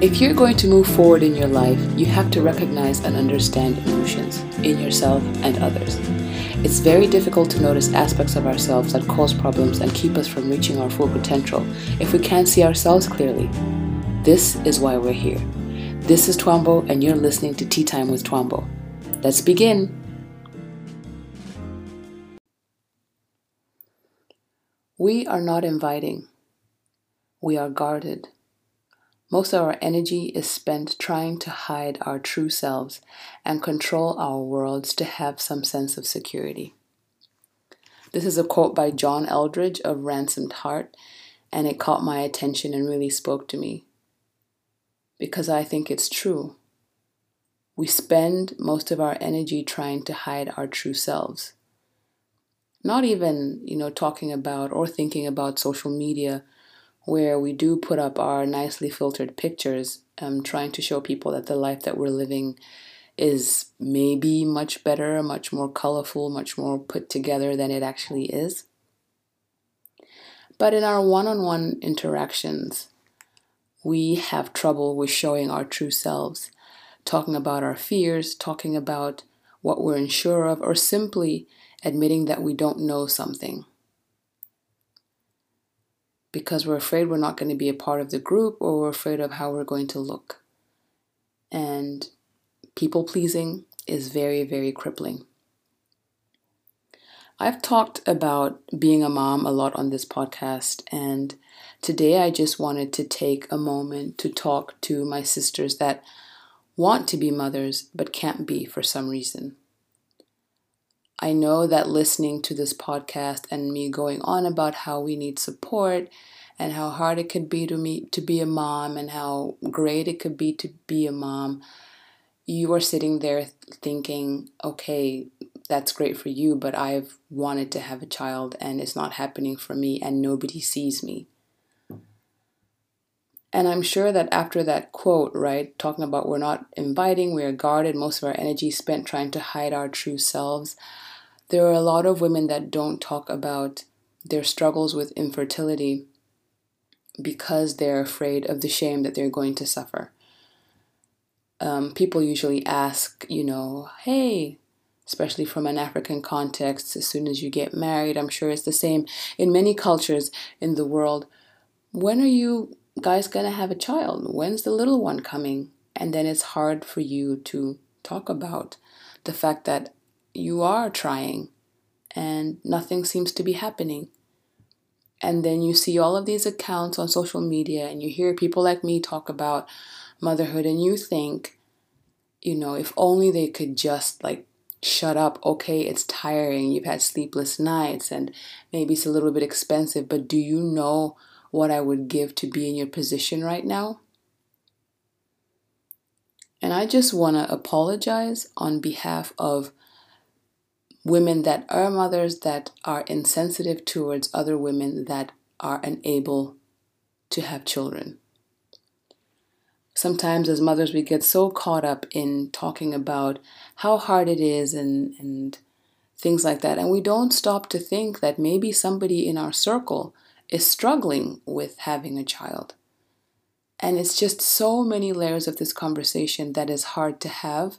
If you're going to move forward in your life, you have to recognize and understand emotions in yourself and others. It's very difficult to notice aspects of ourselves that cause problems and keep us from reaching our full potential if we can't see ourselves clearly. This is why we're here. This is Twambo, and you're listening to Tea Time with Twambo. Let's begin. We are not inviting, we are guarded. Most of our energy is spent trying to hide our true selves and control our worlds to have some sense of security. This is a quote by John Eldredge of Ransomed Heart, and it caught my attention and really spoke to me because I think it's true. We spend most of our energy trying to hide our true selves. Not even, you know, talking about or thinking about social media where we do put up our nicely filtered pictures, um, trying to show people that the life that we're living is maybe much better, much more colorful, much more put together than it actually is. But in our one on one interactions, we have trouble with showing our true selves, talking about our fears, talking about what we're unsure of, or simply admitting that we don't know something because we're afraid we're not going to be a part of the group or we're afraid of how we're going to look. And people pleasing is very, very crippling. I've talked about being a mom a lot on this podcast, and today I just wanted to take a moment to talk to my sisters that want to be mothers but can't be for some reason. I know that listening to this podcast and me going on about how we need support and how hard it could be to me to be a mom and how great it could be to be a mom, you are sitting there thinking, okay, that's great for you, but I've wanted to have a child and it's not happening for me and nobody sees me. And I'm sure that after that quote, right, talking about we're not inviting, we are guarded, most of our energy spent trying to hide our true selves, there are a lot of women that don't talk about their struggles with infertility because they're afraid of the shame that they're going to suffer. Um, people usually ask, you know, hey, especially from an African context, as soon as you get married, I'm sure it's the same in many cultures in the world. When are you guys going to have a child? When's the little one coming? And then it's hard for you to talk about the fact that you are trying and nothing seems to be happening. And then you see all of these accounts on social media and you hear people like me talk about motherhood and you think, you know, if only they could just like shut up. Okay, it's tiring. You've had sleepless nights and maybe it's a little bit expensive, but do you know what I would give to be in your position right now. And I just want to apologize on behalf of women that are mothers that are insensitive towards other women that are unable to have children. Sometimes, as mothers, we get so caught up in talking about how hard it is and, and things like that, and we don't stop to think that maybe somebody in our circle is struggling with having a child. And it's just so many layers of this conversation that is hard to have.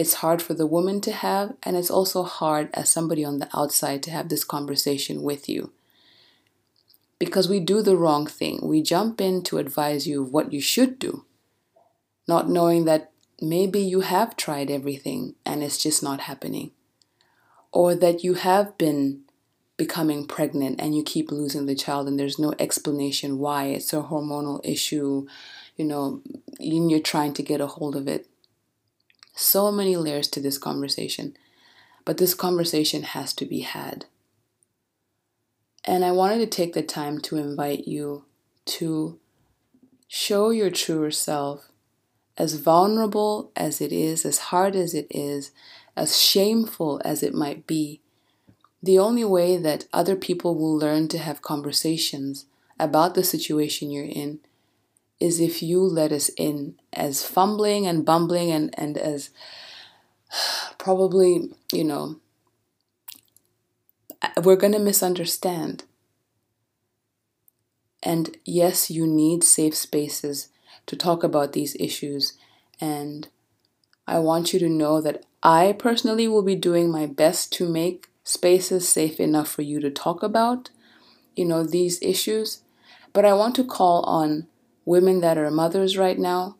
It's hard for the woman to have, and it's also hard as somebody on the outside to have this conversation with you. Because we do the wrong thing. We jump in to advise you of what you should do, not knowing that maybe you have tried everything and it's just not happening. Or that you have been becoming pregnant and you keep losing the child and there's no explanation why it's a hormonal issue you know and you're trying to get a hold of it so many layers to this conversation but this conversation has to be had. And i wanted to take the time to invite you to show your truer self as vulnerable as it is as hard as it is as shameful as it might be. The only way that other people will learn to have conversations about the situation you're in is if you let us in as fumbling and bumbling and, and as probably, you know, we're going to misunderstand. And yes, you need safe spaces to talk about these issues. And I want you to know that I personally will be doing my best to make spaces safe enough for you to talk about, you know, these issues. But I want to call on women that are mothers right now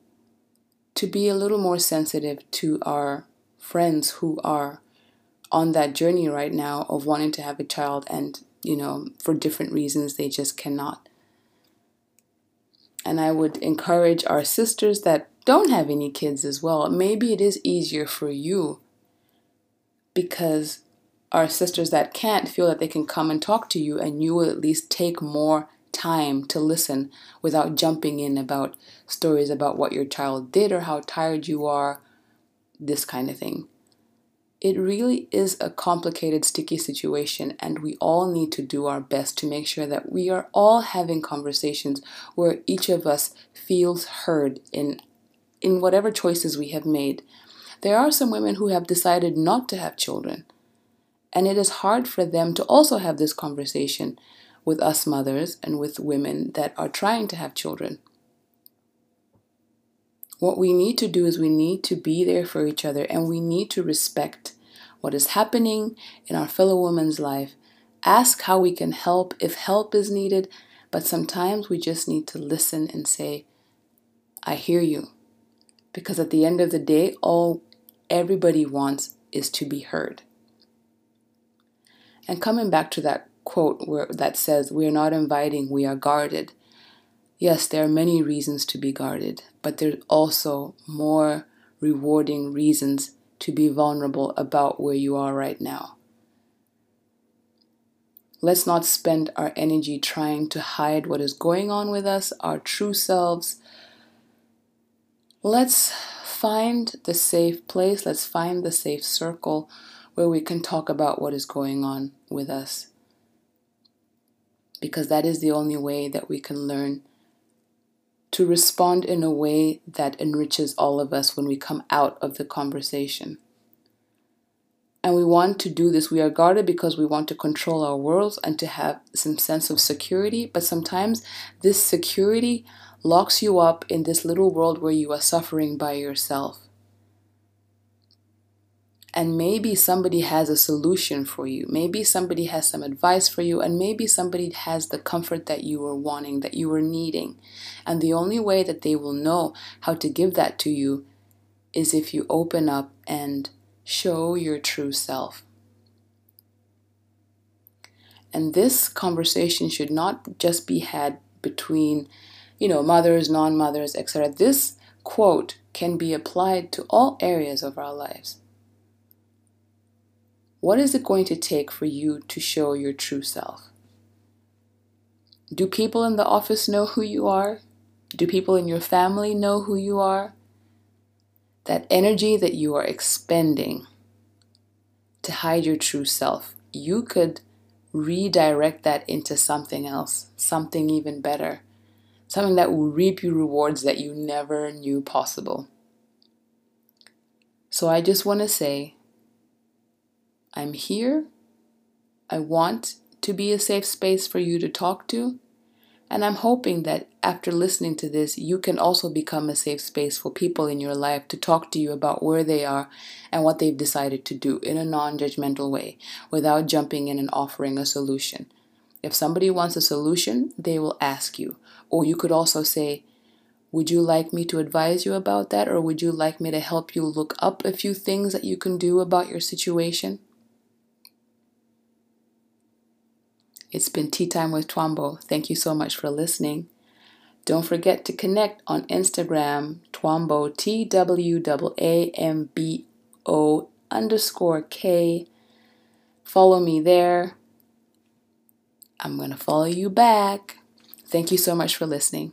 to be a little more sensitive to our friends who are on that journey right now of wanting to have a child and, you know, for different reasons they just cannot. And I would encourage our sisters that don't have any kids as well. Maybe it is easier for you because our sisters that can't feel that they can come and talk to you and you will at least take more time to listen without jumping in about stories about what your child did or how tired you are, this kind of thing. It really is a complicated, sticky situation, and we all need to do our best to make sure that we are all having conversations where each of us feels heard in, in whatever choices we have made. There are some women who have decided not to have children, and it is hard for them to also have this conversation with us mothers and with women that are trying to have children. What we need to do is we need to be there for each other and we need to respect what is happening in our fellow woman's life. Ask how we can help if help is needed, but sometimes we just need to listen and say, I hear you. Because at the end of the day, all everybody wants is to be heard. And coming back to that quote where that says, We are not inviting, we are guarded. Yes, there are many reasons to be guarded, but there's also more rewarding reasons to be vulnerable about where you are right now. Let's not spend our energy trying to hide what is going on with us, our true selves. Let's find the safe place, let's find the safe circle where we can talk about what is going on with us. Because that is the only way that we can learn to respond in a way that enriches all of us when we come out of the conversation. And we want to do this. We are guarded because we want to control our worlds and to have some sense of security. But sometimes this security locks you up in this little world where you are suffering by yourself and maybe somebody has a solution for you. Maybe somebody has some advice for you, and maybe somebody has the comfort that you were wanting, that you were needing. And the only way that they will know how to give that to you is if you open up and show your true self. And this conversation should not just be had between, you know, mothers, non mothers, etc. This quote can be applied to all areas of our lives. What is it going to take for you to show your true self? Do people in the office know who you are? Do people in your family know who you are? That energy that you are expending to hide your true self, you could redirect that into something else, something even better, something that will reap you rewards that you never knew possible. So I just want to say I'm here. I want to be a safe space for you to talk to. And I'm hoping that after listening to this, you can also become a safe space for people in your life to talk to you about where they are and what they've decided to do in a non judgmental way without jumping in and offering a solution. If somebody wants a solution, they will ask you. Or you could also say, Would you like me to advise you about that? Or would you like me to help you look up a few things that you can do about your situation? It's been Tea Time with Twambo. Thank you so much for listening. Don't forget to connect on Instagram, Twambo, T W A M B O underscore K. Follow me there. I'm going to follow you back. Thank you so much for listening.